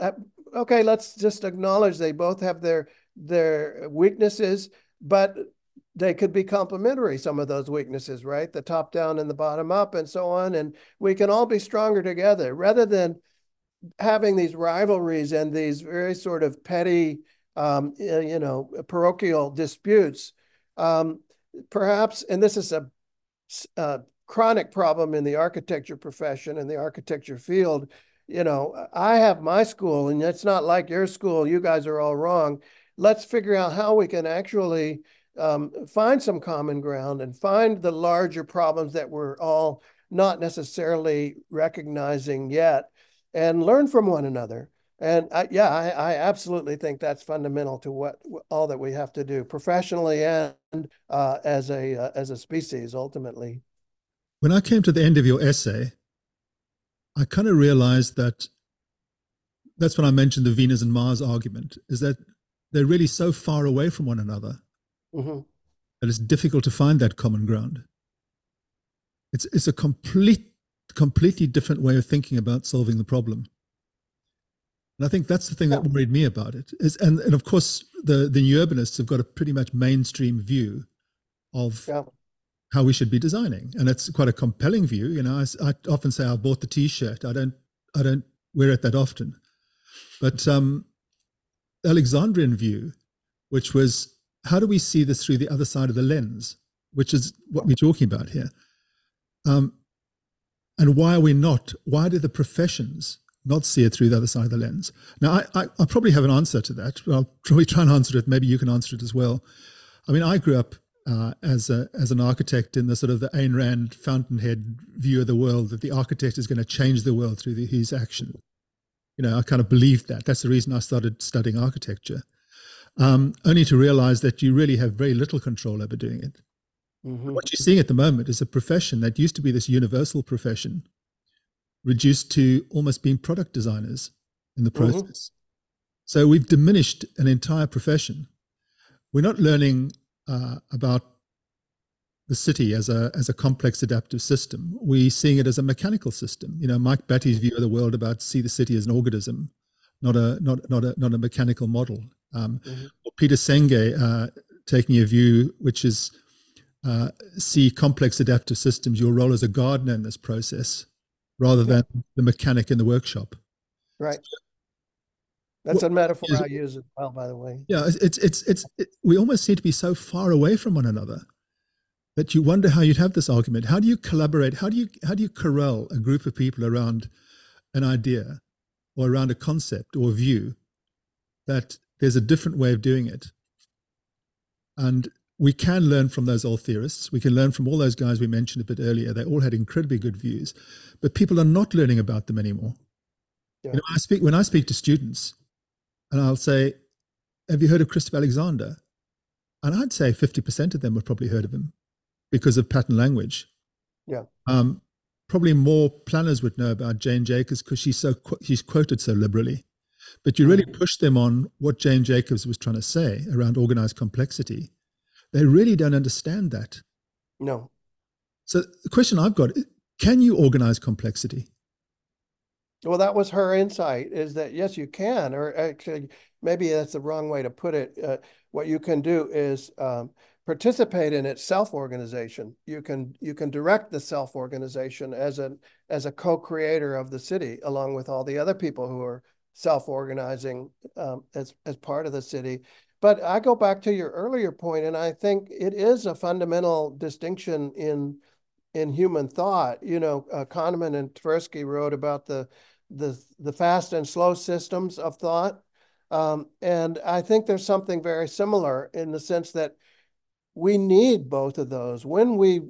uh, okay, let's just acknowledge they both have their, their weaknesses, but they could be complementary, some of those weaknesses, right? The top down and the bottom up and so on. And we can all be stronger together rather than having these rivalries and these very sort of petty, um, you know, parochial disputes. Um, perhaps, and this is a, a chronic problem in the architecture profession and the architecture field. You know, I have my school, and it's not like your school. You guys are all wrong. Let's figure out how we can actually um, find some common ground and find the larger problems that we're all not necessarily recognizing yet and learn from one another. And I, yeah, I, I, absolutely think that's fundamental to what all that we have to do professionally and uh, as a uh, as a species ultimately. When I came to the end of your essay, I kind of realized that that's when I mentioned the Venus and Mars argument is that they're really so far away from one another mm-hmm. that it's difficult to find that common ground. It's it's a complete completely different way of thinking about solving the problem. And I think that's the thing that worried me about it. Is and, and of course the, the new urbanists have got a pretty much mainstream view of yeah. how we should be designing, and it's quite a compelling view. You know, I, I often say I bought the T-shirt. I don't I don't wear it that often, but um, Alexandrian view, which was how do we see this through the other side of the lens, which is what we're talking about here. Um, and why are we not? Why do the professions not see it through the other side of the lens? Now, I, I, I probably have an answer to that. I'll probably try and answer it. Maybe you can answer it as well. I mean, I grew up uh, as a as an architect in the sort of the Ayn Rand fountainhead view of the world that the architect is going to change the world through the, his action. You know, I kind of believed that. That's the reason I started studying architecture, um, only to realize that you really have very little control over doing it. Mm-hmm. What you're seeing at the moment is a profession that used to be this universal profession, reduced to almost being product designers in the mm-hmm. process. Mm-hmm. So we've diminished an entire profession. We're not learning uh, about the city as a as a complex adaptive system. We're seeing it as a mechanical system. You know, Mike Batty's view of the world about see the city as an organism, not a not not a not a mechanical model. Um, mm-hmm. Peter Senge uh, taking a view which is uh, see complex adaptive systems, your role as a gardener in this process, rather than the mechanic in the workshop. Right. That's a metaphor I use as well, by the way. Yeah, it's it's it's it, we almost seem to be so far away from one another that you wonder how you'd have this argument. How do you collaborate? How do you how do you corral a group of people around an idea or around a concept or view that there's a different way of doing it? And we can learn from those old theorists. We can learn from all those guys we mentioned a bit earlier. They all had incredibly good views, but people are not learning about them anymore. Yeah. You know, I speak when I speak to students, and I'll say, "Have you heard of Christopher Alexander?" And I'd say fifty percent of them have probably heard of him because of pattern language. Yeah. Um, probably more planners would know about Jane Jacobs because she's so she's quoted so liberally. But you really mm. push them on what Jane Jacobs was trying to say around organized complexity they really don't understand that. No. So the question I've got, can you organize complexity? Well, that was her insight is that yes, you can, or actually, maybe that's the wrong way to put it. Uh, what you can do is um, participate in its self-organization. You can you can direct the self-organization as a as a co-creator of the city, along with all the other people who are self-organizing um, as as part of the city. But I go back to your earlier point, and I think it is a fundamental distinction in in human thought. You know, uh, Kahneman and Tversky wrote about the the the fast and slow systems of thought, um, and I think there's something very similar in the sense that we need both of those. When we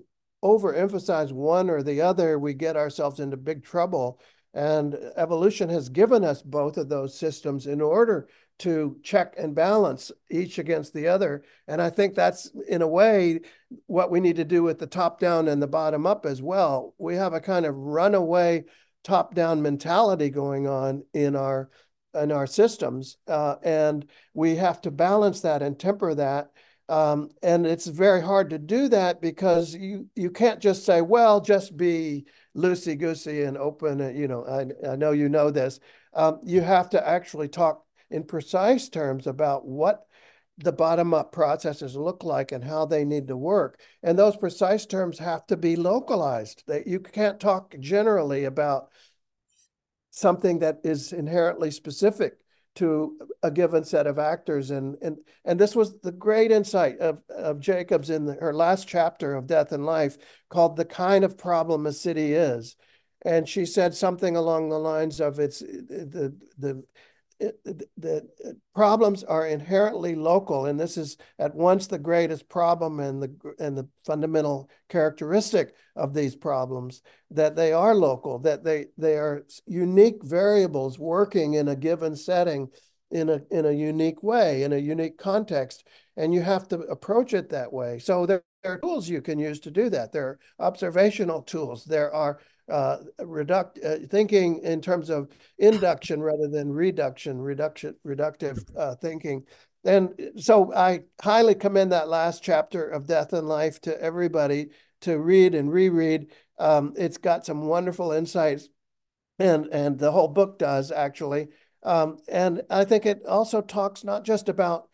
overemphasize one or the other, we get ourselves into big trouble. And evolution has given us both of those systems in order to check and balance each against the other. And I think that's, in a way, what we need to do with the top down and the bottom up as well. We have a kind of runaway top down mentality going on in our in our systems, uh, and we have to balance that and temper that. Um, and it's very hard to do that because you you can't just say, well, just be loosey goosey and open. And, You know, I I know you know this. Um, you have to actually talk in precise terms about what the bottom up processes look like and how they need to work. And those precise terms have to be localized. That you can't talk generally about something that is inherently specific to a given set of actors. And and and this was the great insight of, of Jacobs in the, her last chapter of Death and Life called The Kind of Problem a City Is. And she said something along the lines of it's the the the uh, problems are inherently local, and this is at once the greatest problem and the and the fundamental characteristic of these problems that they are local, that they they are unique variables working in a given setting in a in a unique way, in a unique context, and you have to approach it that way. So there, there are tools you can use to do that. There are observational tools. There are uh, reduct, uh, thinking in terms of induction rather than reduction, reduction, reductive uh, thinking. And so I highly commend that last chapter of Death and Life to everybody to read and reread. Um, it's got some wonderful insights, and and the whole book does actually. Um, and I think it also talks not just about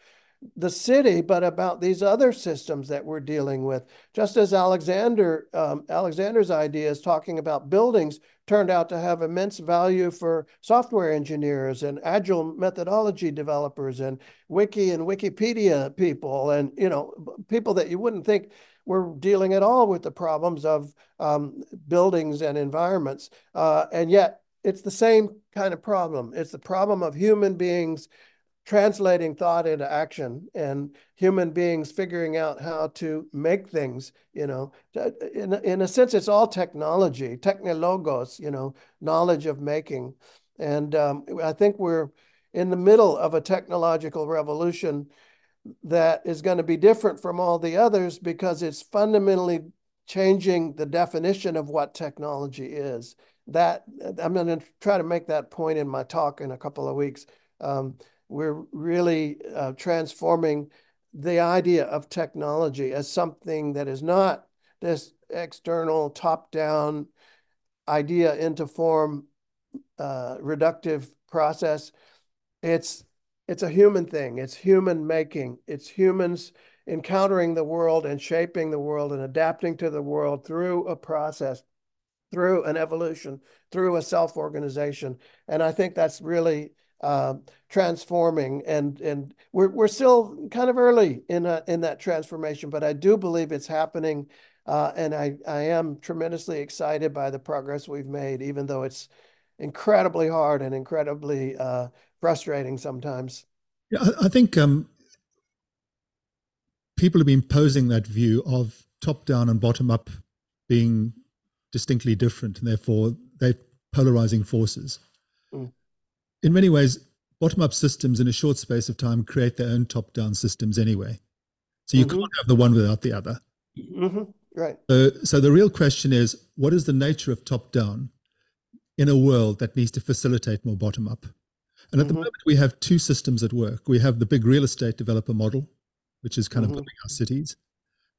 the city, but about these other systems that we're dealing with. Just as Alexander um, Alexander's ideas talking about buildings turned out to have immense value for software engineers and agile methodology developers and wiki and Wikipedia people and you know people that you wouldn't think were dealing at all with the problems of um, buildings and environments, uh, and yet it's the same kind of problem. It's the problem of human beings translating thought into action and human beings figuring out how to make things you know. In, in a sense it's all technology technologos you know knowledge of making. And um, i think we're in the middle of a technological revolution that is going to be different from all the others because it's fundamentally changing the definition of what technology is. That i'm going to try to make that point in my talk in a couple of weeks. Um, we're really uh, transforming the idea of technology as something that is not this external top-down idea into form uh, reductive process. It's it's a human thing. It's human making. It's humans encountering the world and shaping the world and adapting to the world through a process, through an evolution, through a self-organization. And I think that's really uh, transforming, and and we're we're still kind of early in a, in that transformation, but I do believe it's happening, uh, and I I am tremendously excited by the progress we've made, even though it's incredibly hard and incredibly uh, frustrating sometimes. Yeah, I, I think um, people have been posing that view of top down and bottom up being distinctly different, and therefore they're polarizing forces. Mm in many ways, bottom up systems in a short space of time create their own top down systems anyway. So you mm-hmm. can't have the one without the other. Mm-hmm. Right. So, so the real question is what is the nature of top down in a world that needs to facilitate more bottom up? And at mm-hmm. the moment, we have two systems at work. We have the big real estate developer model, which is kind of mm-hmm. building our cities,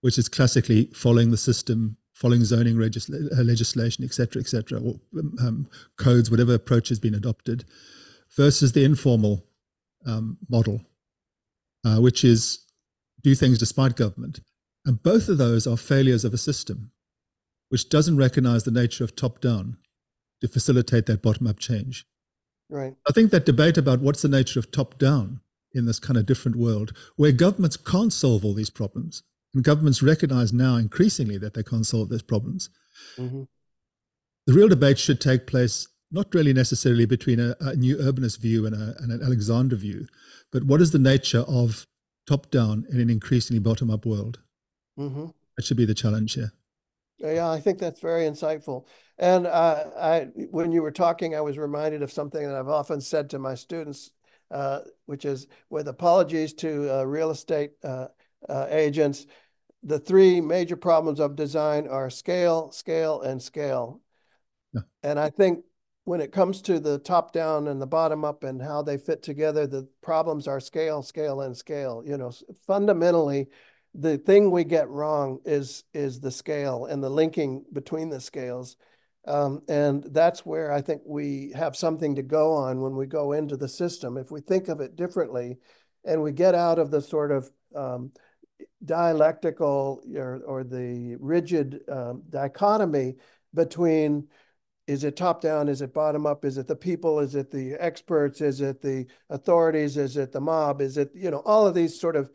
which is classically following the system, following zoning uh, legislation, et cetera, et cetera, or um, codes, whatever approach has been adopted versus the informal um, model, uh, which is do things despite government. And both of those are failures of a system which doesn't recognize the nature of top down to facilitate that bottom up change. Right. I think that debate about what's the nature of top down in this kind of different world where governments can't solve all these problems, and governments recognize now increasingly that they can't solve these problems. Mm-hmm. The real debate should take place not really necessarily between a, a new urbanist view and, a, and, an Alexander view, but what is the nature of top down in an increasingly bottom up world? Mm-hmm. That should be the challenge here. Yeah, I think that's very insightful. And uh, I, when you were talking, I was reminded of something that I've often said to my students, uh, which is with apologies to uh, real estate uh, uh, agents, the three major problems of design are scale, scale, and scale. Yeah. And I think when it comes to the top down and the bottom up and how they fit together, the problems are scale, scale, and scale. You know, fundamentally, the thing we get wrong is is the scale and the linking between the scales. Um, and that's where I think we have something to go on when we go into the system. If we think of it differently and we get out of the sort of um, dialectical or, or the rigid um, dichotomy between is it top down? Is it bottom up? Is it the people? Is it the experts? Is it the authorities? Is it the mob? Is it, you know, all of these sort of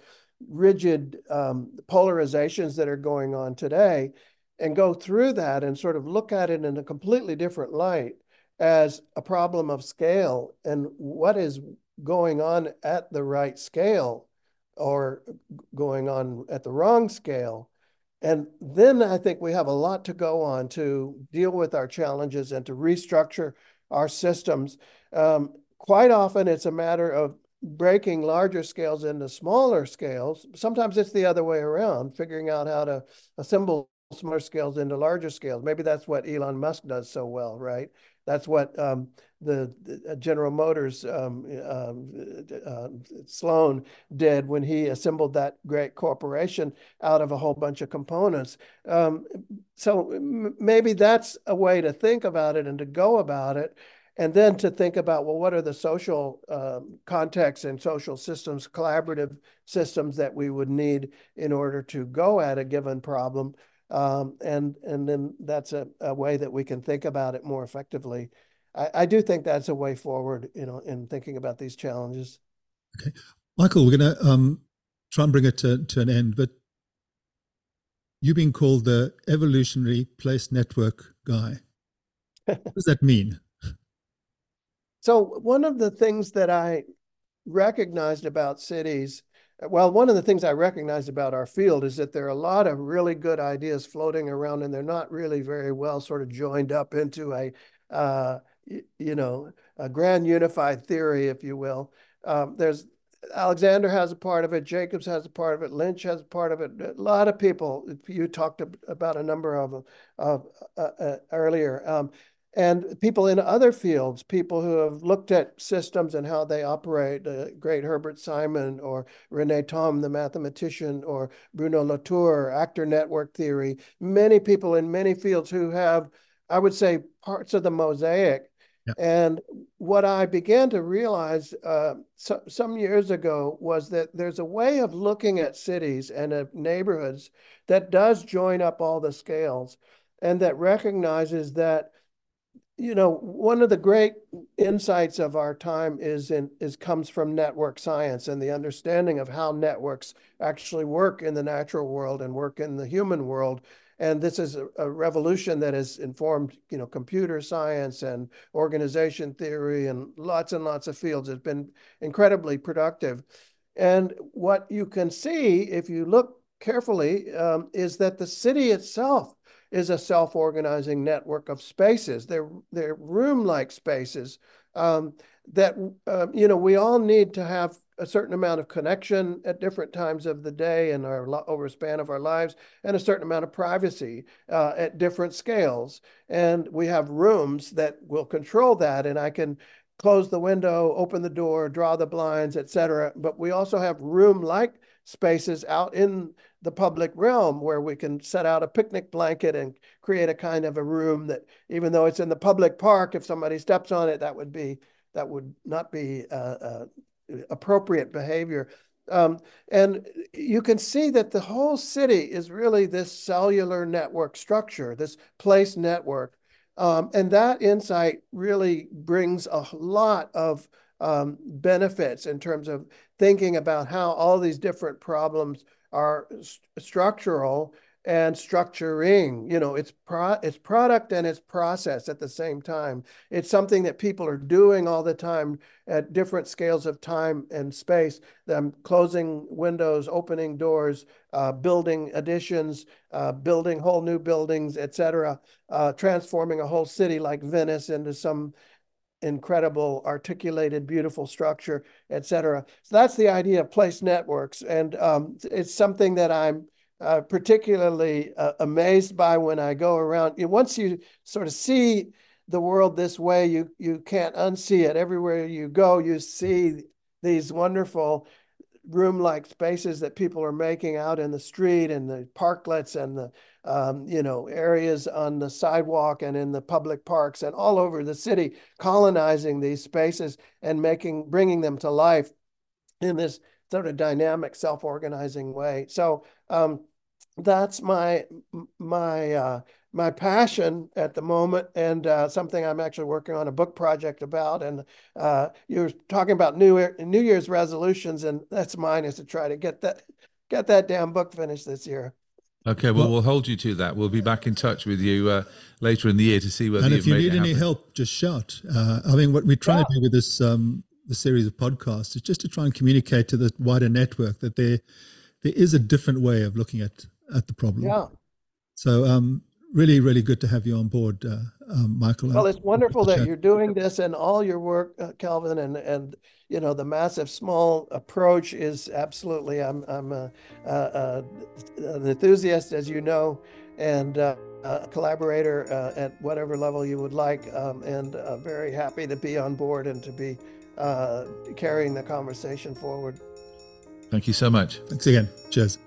rigid um, polarizations that are going on today and go through that and sort of look at it in a completely different light as a problem of scale and what is going on at the right scale or going on at the wrong scale and then I think we have a lot to go on to deal with our challenges and to restructure our systems. Um, quite often, it's a matter of breaking larger scales into smaller scales. Sometimes it's the other way around, figuring out how to assemble smaller scales into larger scales. Maybe that's what Elon Musk does so well, right? That's what um, the, the, uh, General Motors um, um, uh, Sloan did when he assembled that great corporation out of a whole bunch of components. Um, so maybe that's a way to think about it and to go about it. and then to think about well what are the social um, contexts and social systems collaborative systems that we would need in order to go at a given problem um, and and then that's a, a, way that we can think about it more effectively I, I, do think that's a way forward you know in thinking about these challenges. Okay. Michael we're going to um, try and bring it to, to an end but you've been called the evolutionary place network guy what does that mean? So one of the things that I recognized about cities, well, one of the things I recognized about our field is that there are a lot of really good ideas floating around, and they're not really very well sort of joined up into a, uh, you know, a grand unified theory, if you will. Um, there's Alexander has a part of it, Jacobs has a part of it, Lynch has a part of it. A lot of people. You talked about a number of them uh, uh, earlier. Um, and people in other fields, people who have looked at systems and how they operate, uh, great Herbert Simon or Rene Thom, the mathematician, or Bruno Latour, actor network theory, many people in many fields who have, I would say, parts of the mosaic. And what I began to realize uh, so, some years ago was that there's a way of looking at cities and at neighborhoods that does join up all the scales and that recognizes that you know, one of the great insights of our time is in is comes from network science and the understanding of how networks actually work in the natural world and work in the human world. And this is a, a revolution that has informed, you know, computer science and organization theory and lots and lots of fields. It's been incredibly productive. And what you can see if you look carefully um, is that the city itself is a self-organizing network of spaces. They're, they're room-like spaces um, that, uh, you know, we all need to have a certain amount of connection at different times of the day and our over span of our lives and a certain amount of privacy uh, at different scales. And we have rooms that will control that and i can close the window open the door draw the blinds etc but we also have room like spaces out in the public realm where we can set out a picnic blanket and create a kind of a room that even though it's in the public park if somebody steps on it that would be that would not be uh, uh, appropriate behavior. Um, and you can see that the whole city is really this cellular network structure this place network. Um, and that insight really brings a lot of um, benefits in terms of thinking about how all these different problems are st structural and structuring. You know, it's pro it's product and it's process at the same time. It's something that people are doing all the time at different scales of time and space. Them closing windows, opening doors, uh, building additions, uh, building whole new buildings, etc. Uh, transforming a whole city like Venice into some incredible, articulated, beautiful structure, et cetera. So that's the idea of place networks. And um, it's something that I'm uh, particularly uh, amazed by when I go around. You know, once you sort of see the world this way, you, you can't unsee it. Everywhere you go, you see these wonderful room-like spaces that people are making out in the street and the parklets and the um, you know areas on the sidewalk and in the public parks and all over the city, colonizing these spaces and making bringing them to life in this sort of dynamic, self-organizing way. So um, that's my my uh, my passion at the moment and uh, something I'm actually working on a book project about. And uh, you are talking about New New Year's resolutions, and that's mine is to try to get that get that damn book finished this year. Okay, well, well, we'll hold you to that. We'll be back in touch with you uh, later in the year to see whether. And if you need any help, just shout. Uh, I mean, what we're trying yeah. to do with this um, the series of podcasts is just to try and communicate to the wider network that there there is a different way of looking at at the problem. Yeah. So, um, really, really good to have you on board, uh, um, Michael. Well, it's wonderful that you're doing this and all your work, uh, Kelvin, and and you know the massive small approach is absolutely. I'm I'm a, a, a an enthusiast, as you know, and. Uh, a collaborator uh, at whatever level you would like, um, and uh, very happy to be on board and to be uh, carrying the conversation forward. Thank you so much. Thanks again. Cheers.